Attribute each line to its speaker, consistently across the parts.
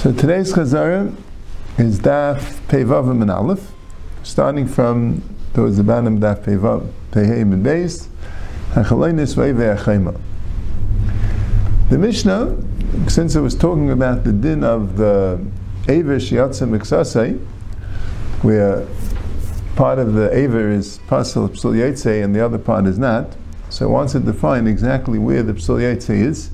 Speaker 1: So today's Chazara is Daf Peivav and Aleph, starting from towards the bottom of Daf Peivav, Peihim and Beis, Hachalainis Veive Achayma. The Mishnah, since it was talking about the din of the Aver Shiatza Miksasei, where part of the Aver is Pasal Psul and the other part is not, so it wants to define exactly where the Psul is,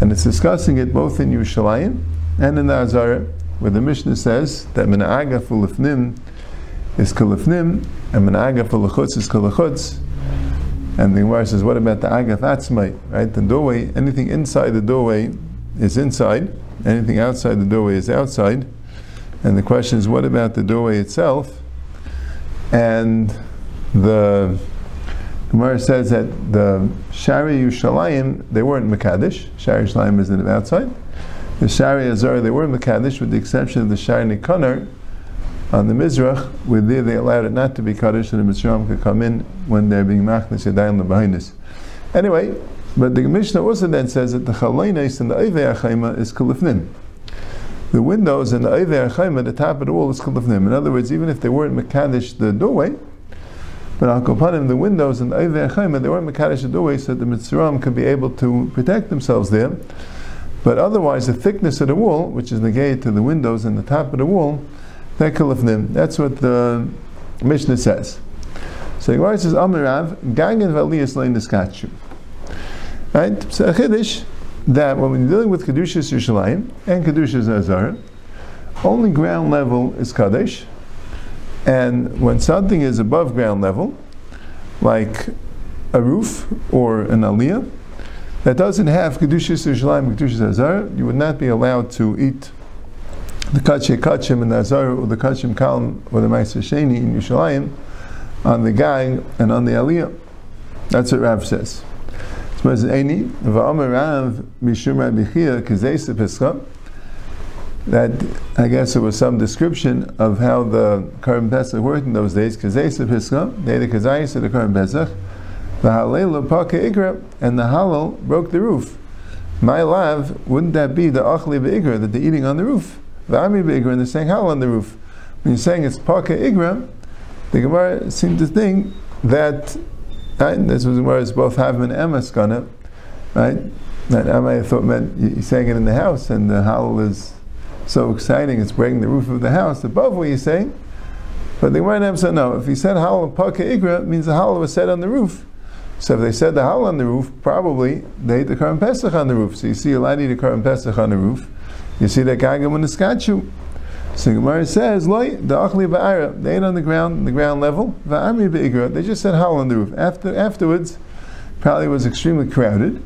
Speaker 1: and it's discussing it both in Yerushalayim and in the Azara, where the Mishnah says that Mena'aga Fulifnim is Kalifnim, and Mena'aga Fulachutz is Kalachutz. And the Gemara says, what about the Agaf Atzmai? Right? The doorway, anything inside the doorway is inside, anything outside the doorway is outside. And the question is, what about the doorway itself? And the Gemara says that the Shari Yushalayim, they weren't Makadish. Shari Yushalayim is the outside. The Shari Azar, they were Makadish, with the exception of the Shari Nikanor on the Mizrach, where there they allowed it not to be Kaddish, and the Mitzrayim could come in when they're being Machnas Yadayim Lebahindis. Anyway, but the Mishnah also then says that the Chalainais and the Eivei Achaima is Kalifnim. The windows and the Eivei Achaima, the top of the wall is Kalifnim. In other words, even if they weren't Makadish the doorway, but Al Kopanim, the windows and the Eivei Achaima, they weren't Makadish the doorway so the Mitzrayim could be able to protect themselves there. But otherwise, the thickness of the wall, which is negated to the windows and the top of the wall, that's what the Mishnah says. So the Gemara says, Amirav, Gagan Valiyas Lein Niskachu. Right? So a Chiddush, that when we're dealing with Kedushas Yerushalayim and Kedushas Azar, only ground level is Kaddish, and when something is above ground level, like a roof or an aliyah, that doesn't have Kedushas Yerushalayim Kedushas Azar, you would not be allowed to eat the Kachim Kachim and Azar or the Kachim Kalm or the Ma'aser Sheni in Yerushalayim on the gang and on the Aliyah. That's what Rav says. Rav that I guess it was some description of how the Karim Pesach worked in those days. Kazesa Pesach, they the Kazayis of the Karim Pesach. The Halel Paka Igra, and the Halal broke the roof. My love, wouldn't that be the Achli Igra that they're eating on the roof? The Ami Igra, and they're saying Halal on the roof. When you're saying it's Paka Igra, the Gemara seemed to think that, right, this was where it's both Hav and Emes gonna, right? That Amma thought meant you're saying it in the house, and the Halal is so exciting, it's breaking the roof of the house above what you're saying. But the Gemara said no. If he said Halal Paka Igra, it means the Halal was set on the roof. So if they said the halal on the roof, probably they ate the Karim Pesach on the roof. So you see a lot of the Karim Pesach on the roof. You see that Gagam on the statue. So Gemara says, Loi, the Achli Ba'ara, they ate on the ground, the ground level, they just said halal on the roof. After, afterwards, probably was extremely crowded.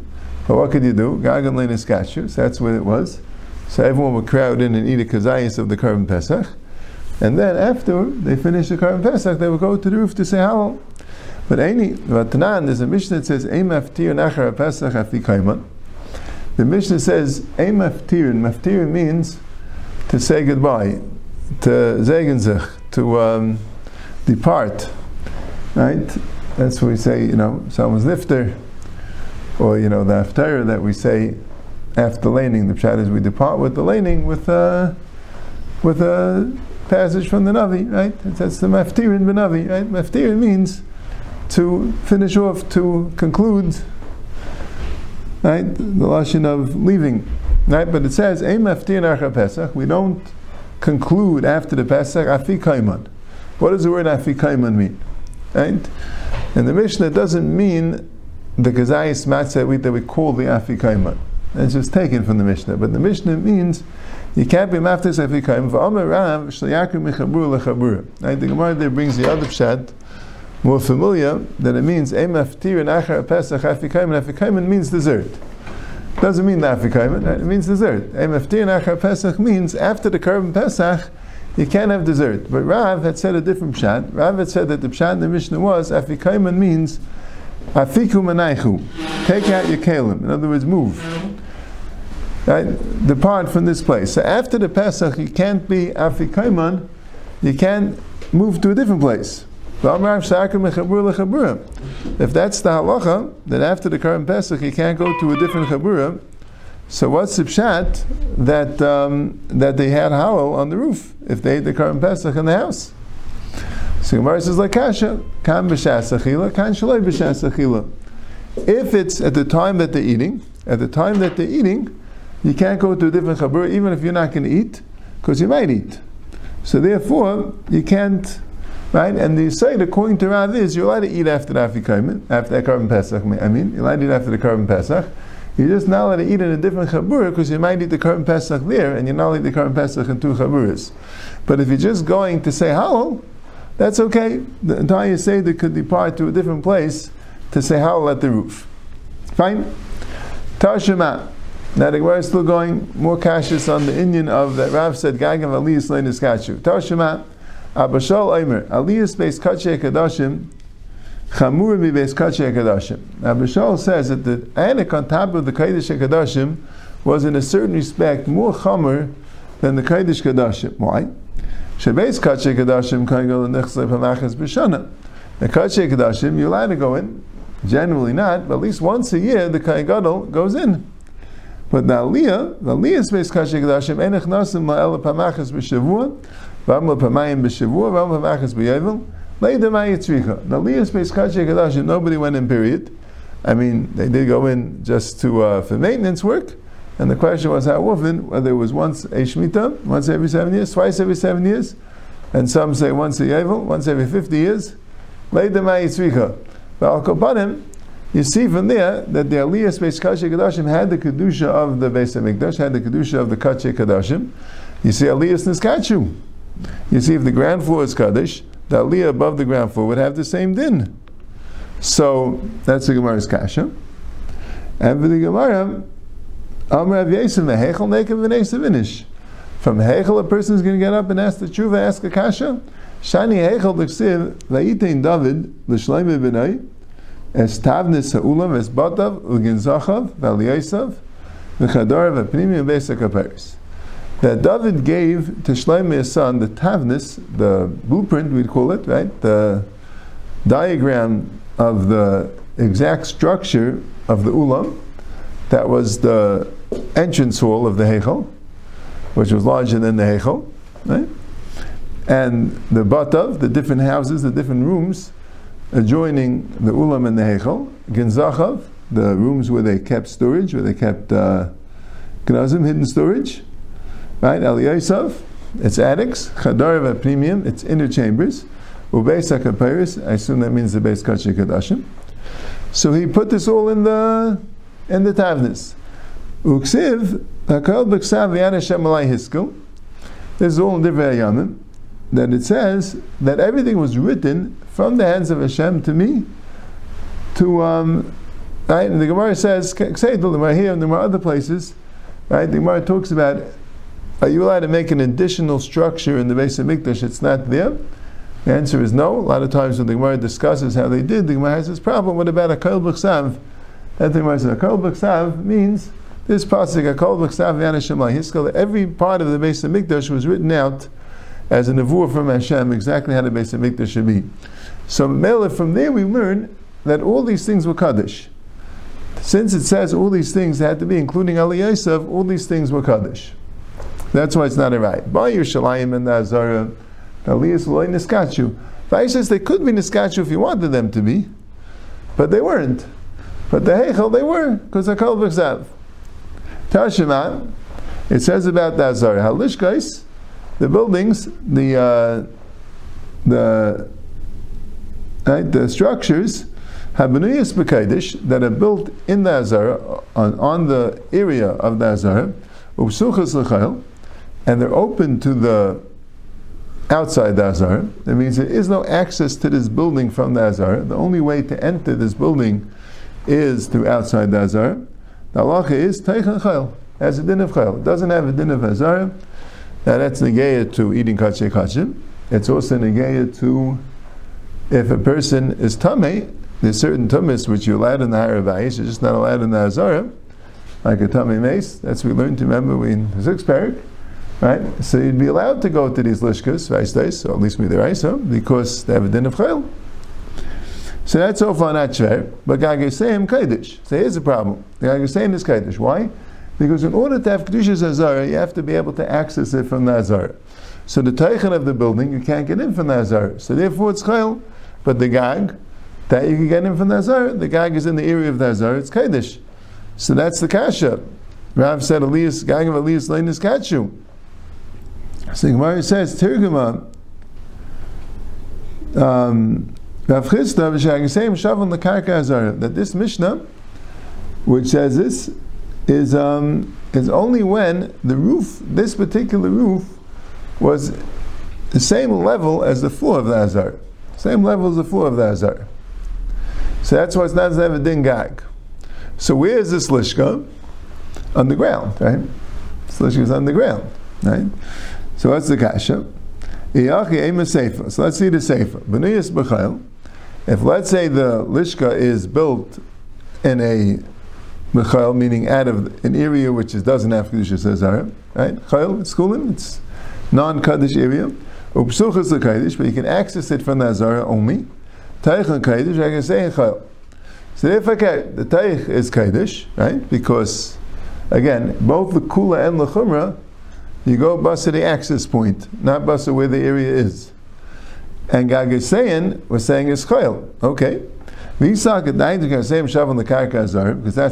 Speaker 1: But what could you do? Gagam Lena Skachu, so that's what it was. So everyone would crowd in and eat a kazayas of the Karim Pesach. And then after they finished the Karim Pesach, they would go to the roof to say halal. But any Vatanan, there's a Mishnah that says Ein maftir nachar pesach. The Mishnah says Ein maftir. Means to say goodbye, to zegenzich, to um, depart. Right? That's what we say. You know, someone's nifter, or you know the after that we say after laning. The pshat is we depart with the laning with a uh, with a passage from the Navi. Right? That's the maftir in the Navi. Right? Maftir means to finish off, to conclude, right, the lashon of leaving, right? But it says, "Ein maftir Pesach." We don't conclude after the Pesach afikaiman. What does the word afikaiman mean? Right? And the Mishnah doesn't mean the kazayis matzah that we call the afikaiman. It's just taken from the Mishnah. But the Mishnah means you can't be maftis afikaiman. Right? The Gemara there brings the other pshat more familiar that it means emaftir and achar pesach. Afikaiman means dessert. Doesn't mean afikaiman. It means dessert. Emaftir and achar pesach means after the korban pesach you can't have dessert. But Rav had said a different pshat. Rav had said that the pshat in the Mishnah was afikaiman means afiku manaichu. Take out your kalim. In other words, move. Right? Depart from this place. So after the Pesach, you can't be afikaiman. You can't move to a different place. If that's the halacha, then after the current Pesach, you can't go to a different chabura. So what's the pshat that um, that they had hollow on the roof if they ate the Karban Pesach in the house? So Gemara says like kasha, kan b'shas achila, kan shaloi b'shas achila. If it's at the time that they're eating, at the time that they're eating, you can't go to a different chabur even if you're not going to eat, because you might eat. So therefore, you can't, right? And the site according to Rav is you're allowed to eat after the Afikomen, after the Karban Pesach. I mean, you're allowed to eat after the Karban Pesach. You're just not allowed to eat in a different chabur because you might eat the Karban Pesach there, and you're not allowed to eat the Karban Pesach in two chaburas. But if you're just going to say halal, that's okay. The entire Seder could depart to a different place to say halal at the roof. Fine? Tashima. Now the Gemara is still going more cautious on the Indian of that Rav said Gagam Aliyas Lein Iskachu. Tashima. Abba Shaul Aimer. Aliyas Beis Kache Kadashim. Chamur mi Beis Kache Kadashim. Abba Shaul says that the Anik on top of the Kaidish Kadashim was in a certain respect more Chamur than the Kaidish Kadashim. Why? Shebeis Kache Kadashim can go to Nechsle Pamachas B'Shana. The Kache Kadashim, you're allowed to go in. Generally not, but at least once a year the Kain Gadol goes in. But the Aliyah, the Aliyah space Kache Kadashim, Enech Nasim La'el Pamachas B'Shavua, Vam Pamayim B'Shavua, Vam Pamachas B'Yevel, Leida Mayitzricha. The Aliyah space Kache Kadashim, nobody went in, period. I mean, they did go in just to uh, for maintenance work, and the question was how often, whether it was once a Shemitah, once every seven years, twice every seven years, and some say once a Yevel, once every 50 years. Leida Mayitzricha. But Al you see from there that the Aliyah Beis Kache Kadashim had the Kedusha of the Beis HaMikdash, had the Kedusha of the Kache Kadashim. You see Aliyah Niskachu. You see if the ground floor is Kaddish, the Aliyah above the ground floor would have the same din. So that's the Gemara's Kasha. And for the Gemara, Amr Rav Yesem, the Hechel Nekem V'nei From Hechel, a person is going to get up and ask the tshuva, ask a Kasha. Shani Hechel L'ksiv, V'yitein David, L'shleime B'nai, Es Tavnis Ha'ulam, Es Batav, U'ginzachav, V'aliyasav, V'chadar, V'pnimi, V'esa Kaperis. That David gave to Shlomo his son the Tavnis, the blueprint we'd call it, right? The diagram of the exact structure of the Ulam. That was the entrance hall of the Heichel, which was larger than the Heichel, right? and the batav, the different houses, the different rooms adjoining the ulam and the hechel, genzachav, the rooms where they kept storage, where they kept uh, gnazim, hidden storage, right? Eliyasav, its attics, chadar premium, its inner chambers, ubeis hakapiris, I assume that means the base kachik kadashim. So he put this all in the in the tavnis. Uksiv, hakal b'ksav v'yan alai hiskel. This is all in different yamim that it says that everything was written from the hands of Hashem to me. To um, right, and the Gemara says, say the Gemara here and there are other places, right? The Gemara talks about, are you allowed to make an additional structure in the base of Mikdash? It's not there. The answer is no. A lot of times when the Gemara discusses how they did, the Gemara has this problem. What about a kol b'chsav? That the Gemara says a kol b'chsav means this pasuk a kol b'chsav. Every part of the base of Mikdash was written out as a nevuah from Hashem exactly how the Beis Hamikdash should be. So Mele, from there we learn that all these things were Kaddish. Since it says all these things had to be, including Ali Yosef, all these things were Kaddish. That's why it's not a right. By Yerushalayim and the Azara, Aliyas Loy Niskachu. Says they could be Niskachu if you wanted them to be, but they weren't. But the Heichel, they were, because they're called V'chzav. Tashima, it says about the Azara, Halishkais, the buildings, the uh, the right, the structures have benuyas b'kaidish that are built in the Azara on, on the area of the Azara, l'chayil, and they're open to the outside the Azara. That means there is no access to this building from the Azara. The only way to enter this building is through outside the Azara. The halacha is teichan chayil, has a din of chayil. It doesn't have a din of Azara. Now that's negaya to eating kachay kachim. It's also negaya to if a person is tame, there's certain tumis which you're allowed in the Haravayish, you're just not allowed in the Azara, like a tame mace. That's what we learned to remember in the sixth parak. Right? So you'd be allowed to go to these lishkas, days, or at least with the Raisa, because they have a din of chayil. So that's so far not shver, but Gagesayim Kaddish. So here's the problem. The Gagesayim is Kaddish. Why? Because in order to have Kedushas Azara, you have to be able to access it from the Azara. So the Teichen of the building, you can't get in from the Azara. So therefore it's Chayil. But the Gag, that you can get in from the Azara, the Gag is in the area of the Azara, it's Kaddish. So that's the Kasha. Rav said, Elias, Gag of Elias Lane is Kachu. So Gemara says, Tirguma, um, Rav V'shagasem, Shavon Azara, that this Mishnah, which says this, is, um, is only when the roof, this particular roof, was the same level as the floor of the Azar. Same level as the floor of the Azar. So that's why it's not a din gag. So where is this lishka? On the ground, right? This lishka is on the ground, right? So what's the kasha? So let's see the sefer. Benuyas b'chayil. If let's say the lishka is built in a Mechayil, meaning out of an area which is, doesn't have Kedusha Azara, right? Chayil, it's Kulim, it's non-Kaddish area. Upsuchas the Kaddish, but you can access it from the Azara only. Taich and Kaddish, I can say in Chayil. So if okay, the Taich is Kaddish, right? Because, again, both the Kula and the Chumrah, you go bus to the access point, not bus to where the area is. And Gag is saying, we're saying is Chayil. Okay. Because that's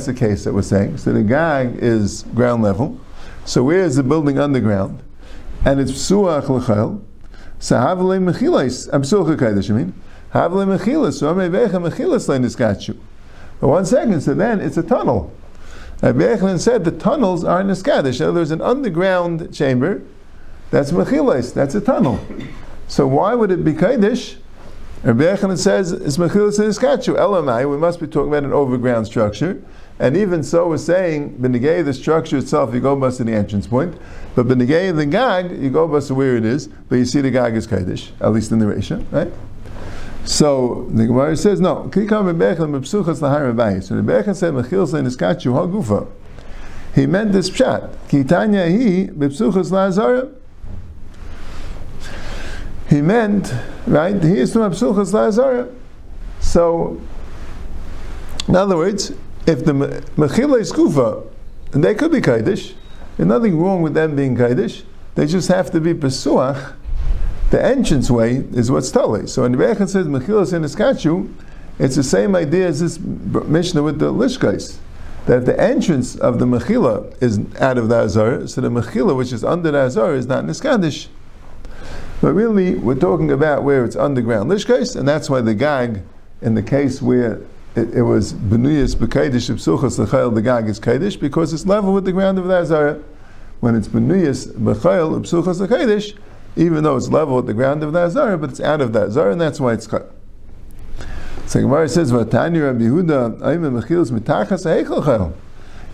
Speaker 1: the case that we're saying. So the gag is ground level. So where is the building underground? And it's psuach l'chayil. So havle mechilas. I'm psuach l'kaydish, I mean. Havle mechilas. So amevecha mechilas lein. But one second, so then it's a tunnel. Rabbi said the tunnels are niskadish. So there's an underground chamber. That's mechilas. That's a tunnel. So why would it be kaidish? Rabbi Yochanan says it's mechilas in iskachu. Elamai, we must be talking about an overground structure. And even so, we're saying benegay the structure itself, you go bus to the entrance point, but benegay the gag, you go bus to where it is, but you see the gag is kaidish, at least in the ratio, right? So the Gemara says no. Kikam rebechem bepsuchas lahar rabai. So Rebechem said mechilas in iskachu hagufa. He meant this pshat. Kitanya he bepsuchas lahazara he meant, right, he is from Absulchas Lazara. So, in other words, if the Mechila is Kufa, and they could be Kaidish, there's nothing wrong with them being Kaidish, they just have to be Pesuach. The entrance way is what's Tali. So when the Rebbe says Mechila in Iskachu, it's the same idea as this Mishnah with the Lishkais. That the entrance of the Mechila is out of the Azar, so the Mechila, which is under the Azar, is not in Niskadish. But really, we're talking about where it's underground lishkais, and that's why the gag, in the case where it, it was benuyas b'kaidish b'suchas l'chayil, the gag is kaidish because it's level with the ground of the azara. When it's benuyas b'chayil b'suchas l'kaidish, even though it's level with the ground of that azara, but it's out of that azara, and that's why it's cut. So Gemara says, "Vatani Rabbi Yehuda, Ayim mechilas mitachas heichel chayil."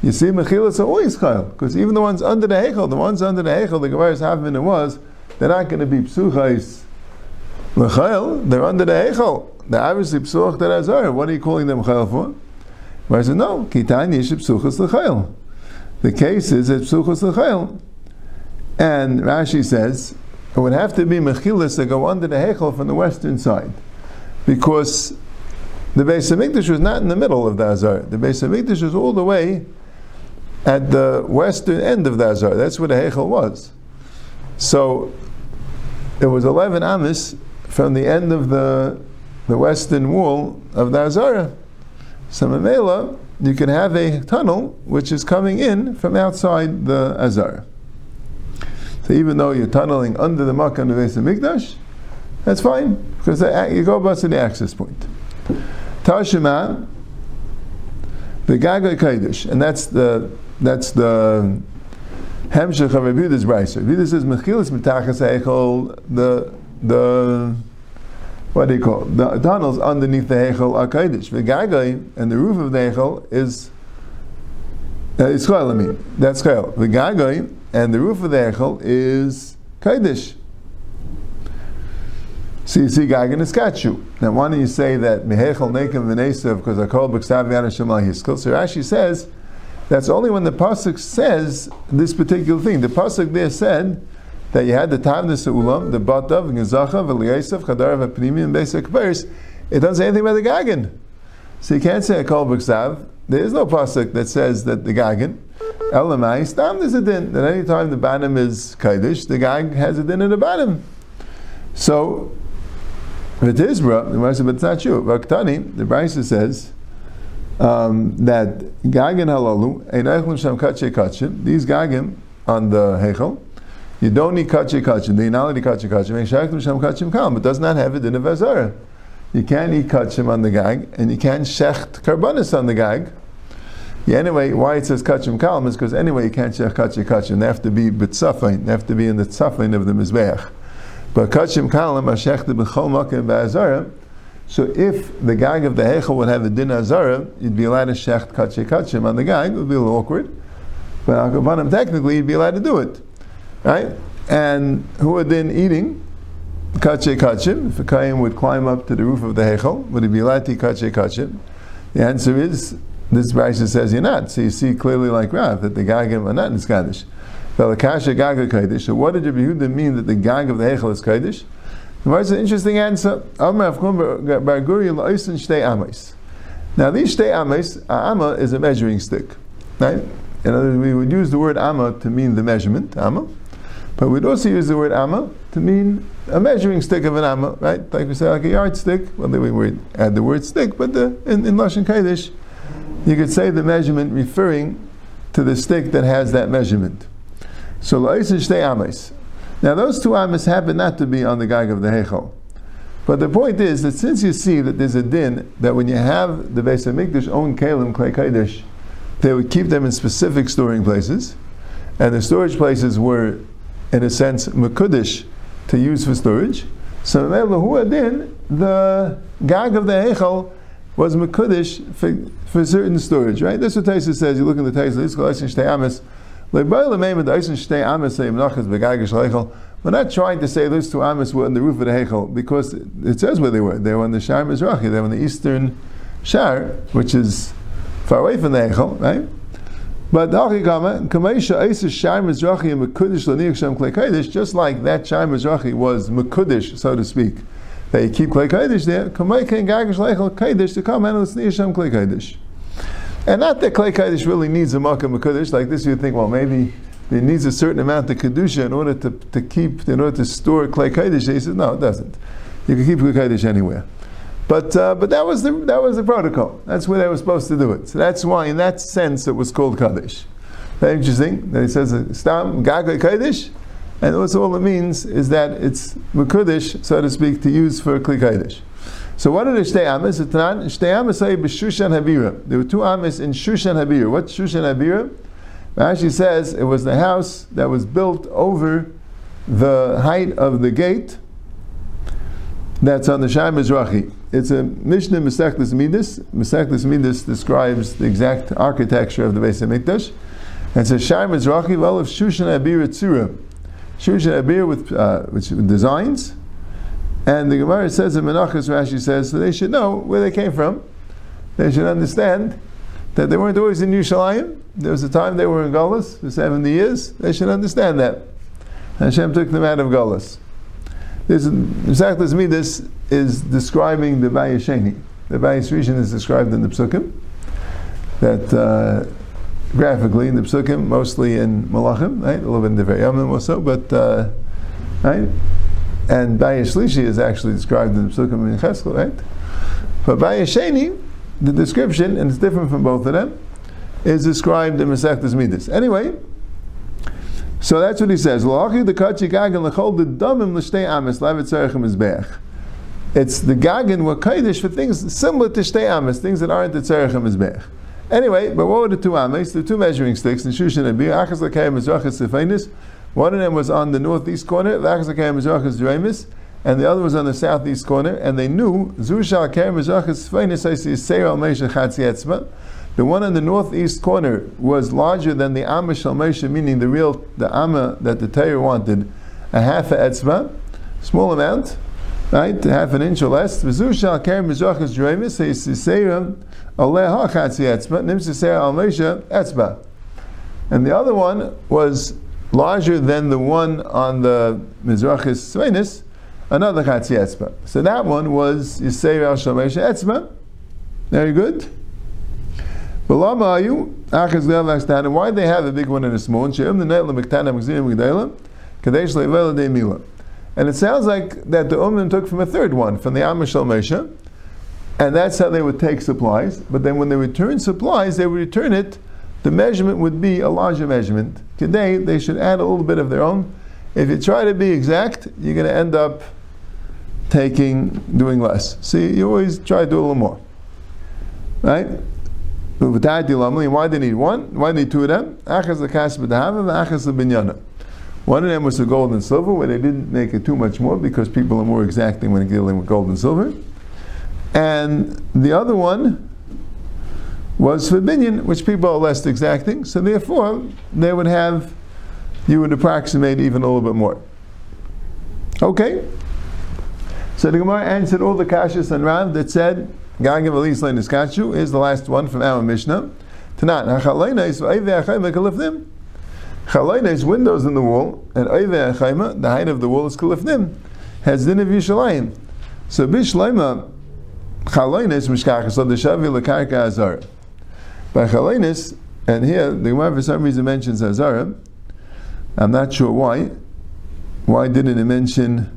Speaker 1: You see, mechilas are always chayil because even the ones under the heichel, the ones under the heichel, the Gemara is having it was they're not going to be psuchais l'chayil. They're under the echel. They're obviously psuch that azar. What are you calling them chayil for? I said no. Kitan yish psuchas l'chayil. The case is that psuchas l'chayil. And Rashi says it would have to be mechilas that go under the hechel from the western side, because the Beis Hamikdash was not in the middle of the Azar. The Beis Hamikdash was all the way at the western end of the Azar. That's where the hechel was. So it was 11 amis from the end of the, the western wall of the Azara. So Mamela, you can have a tunnel which is coming in from outside the Azara. So even though you're tunneling under the Makkah of the Mikdash, that's fine because you go to the access point. Tashima, the Gaga Kaidish, and that's the that's the Hemshech of Rabbi Yehuda's brayser. Rabbi says mechilas mitachas heichel the the what do you call it? the tunnels underneath the heichel are kodesh. V'gagai and the roof of the heichel is uh, is chayil. I mean that's chayil. V'gagai and the roof of the heichel is kodesh. So you see Gagan is Kachu. Now why don't you say that Mehechel Nekim V'nesev because I called B'ksav Yana Shemal Hiskel. So Rashi says that's only when the pasuk says this particular thing. The pasuk there said that you had the time the seulam, the batav, gezacha, v'liyasav, chadar, v'pnimi, and basic pairs. It doesn't say anything about the gagan. So you can't say a kol b'ksav. There is no pasuk that says that the gagan. Elamai, Stam, there's a din that any time the Banim is Kaidish, the guy has a din in the Banim. So, V'tizra, the says, but it's not true. Vaktani, the Brisa says um, that Gagin halalu, Einaychlim Shem Kache Kachim, these Gagim on the Hechel, you don't need Kache Kachim, the inality Kache Kachim, Einaychlim Shem Kachim Kam, but does not have it in a Vazara. You can't eat Kachim on the Gag, and you can't Shecht Karbanis on the Gag. Yeah, anyway, why it says kachim kalam is because anyway you can't shecht kachim kachim. They have to be b'tzafain. They have to be in the tzafain of the mizbeach. But kachim kalam ashech the b'chol makim. So if the gag of the hechel would have the din azara, you'd be allowed to shecht kachim kachim on the gag. It would be a little awkward. But akavanam technically you'd be allowed to do it, right? And who are then eating kachim kachim? If a kaim would climb up to the roof of the hechel, would he be to eat kachim? The answer is this Rashi says you're not. So you see clearly, like Rav, that the Gagim are not in Kaddish. Velakasha Gaga Kaddish. So what did Yehuda mean that the Gag of the Hechel is Kaidish? Kaddish? What's an interesting answer? Now these shtei ames, amma is a measuring stick, right? In other words, we would use the word amma to mean the measurement, amma, but we'd also use the word amma to mean a measuring stick of an amma, right? Like we say, like a yardstick. Well, then we would add the word stick, but the, in, in Lashon Kaddish, you could say the measurement referring to the stick that has that measurement. So lois and shtei. Now those two ames happen not to be on the gag of the hechel. But the point is that since you see that there's a din that when you have the Beis Hamikdash own kalim klei kodesh, they would keep them in specific storing places, and the storage places were, in a sense, mekudish to use for storage. So lahu din the gag of the hechel was mekudish for, for certain storage, right? That's what Taisa says. You look in the Taisa. We're not trying to say those two Amis were on the roof of the Hechel because it says where they were. They were on the Shar Mizrachi. They were on the eastern Shar, which is far away from the Hechel, right? But Mekudish just like that Shar Mizrachi was Mekudish, so to speak that you keep Klei Kodesh there, Kodesh to come and listen to Yishem Klei. And not that Klei Kodesh really needs a Makkah Kodesh, like this you think, well, maybe it needs a certain amount of Kedusha in order to, to keep, in order to store Klei Kodesh. He says, no, it doesn't. You can keep Klei Kodesh anywhere. But, uh, but that, was the, that was the protocol. That's where they were supposed to do it. So that's why, in that sense, it was called Kaddish. Very interesting that he says, Stam Gaga Kaddish, and also all it means is that it's Mekudish, so to speak, to use for Kli Kaidish. So what are the Shtei Ames? Shtei Ames say B'Shushan Habira. There were two Ames in Shushan Habira. What's Shushan Habira? Rashi says it was the house that was built over the height of the gate that's on the Shai Mizrachi. It's a Mishnah Mesechtes Midas. Mesechtes Midas describes the exact architecture of the Beis Hamikdash. It's a Shai Mizrachi, of Shushan Abira Tzura. Shushan Abir with, uh, which designs. And the Gemara says in Menachos, Rashi says, so they should know where they came from. They should understand that they weren't always in Yerushalayim. There was a time they were in Gullus for 70 years. They should understand that. Hashem took them out of Gullus. This exactly me. This is describing the Bayesheni. The Bayes is described in the Psukim. That uh, graphically in the psukim, mostly in Malachim, right? A little bit in the Yamim also, but uh, right. And Bayeshlishi is actually described in the psukim in Cheskel, right? But Bayesheni, the description, and it's different from both of them, is described in Masechtas Midas. Anyway, so that's what he says. It's the gagan were kaidish for things similar to shtei amis, things that aren't the tzerich mizbech. Anyway, but what were the two ames? The two measuring sticks in Shushan and Bir. Achas. One of them was on the northeast corner, and the other was on the southeast corner. And they knew The one in the northeast corner was larger than the Amish Al Mesha, meaning the real the Amma that the Torah wanted, a half a etzma, small amount, right, half an inch or less. Zushal Lakayim Mizrachas Dremis Seir and the other one was larger than the one on the Mizrachis Svenis, another Chatzi Etzba. So that one was Yisrael Al Shomesh Etzba. Very good. And why they have a big one and a small one? And it sounds like that the Umim took from a third one, from the Amishal Mesha, and that's how they would take supplies. But then when they return supplies, they would return it, the measurement would be a larger measurement. Today, they should add a little bit of their own. If you try to be exact, you're going to end up taking, doing less. See, you always try to do a little more. Right? Why do they need one? Why do they need two of them? One of them was the gold and silver, where they didn't make it too much more because people are more exacting when dealing with gold and silver. And the other one was for binyan, which people are less exacting. So therefore, they would have, you would approximate even a little bit more. Okay. So the Gemara answered all the kashas and Rav that said, Gagav Elis is the last one from our Mishnah. Tanat, Hachalaina is Chalaina is windows in the wall, and Oive Achayma, the height of the wall is Kalifnim, has din of Yishalayim. So Bishlayma, Chalainis Mishkachas the Shavi Lakarka Azar. By Chalainis, and here the Gemara for some reason mentions Azara. I'm not sure why. Why didn't it mention?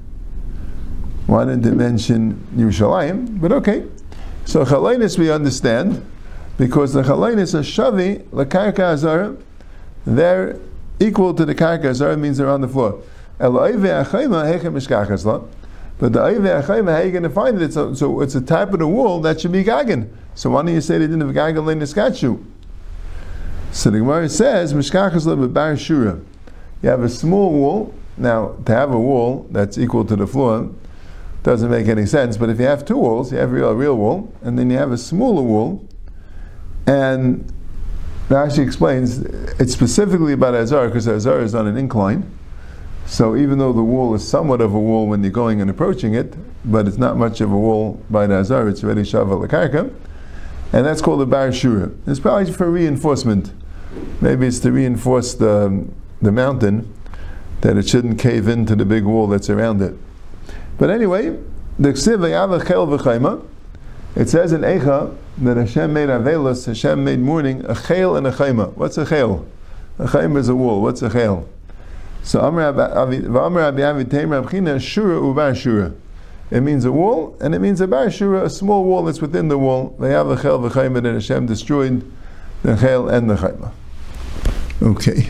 Speaker 1: Why didn't it mention Yerushalayim? But okay. So Chalainis we understand because the Chalainis are Shavi Lakarka Azara. They're equal to the Karka Azara means they're on the floor. Achayma but the Ayve Achayim, how are you going to find it? So, so it's a type of the wool that should be gagan. So why don't you say they didn't have gagan lein skachu? So the Gemara says, Mishkachas bar shura. You have a small wool. Now, to have a wool that's equal to the floor doesn't make any sense. But if you have two wools, you have real, real wool, and then you have a smaller wool, and Rashi explains it's specifically about Azar because Azar is on an incline. So even though the wall is somewhat of a wall when you're going and approaching it, but it's not much of a wall by Azar, it's already Shava Lakarka. And that's called the Bar Shura. It's probably for reinforcement. Maybe it's to reinforce the, the mountain that it shouldn't cave into the big wall that's around it. But anyway, the Ksiv it says in Eicha that Hashem made Avelis, Hashem made mourning, a chayil and a chayma. What's a chayil? A chayma is a wall. What's a chayil? So Amr Shura Ubar Shura. It means a wall, and it means a barshura, a small wall that's within the wall. They have a chel v'chayma, and Hashem destroyed the chel and the chayma. Okay.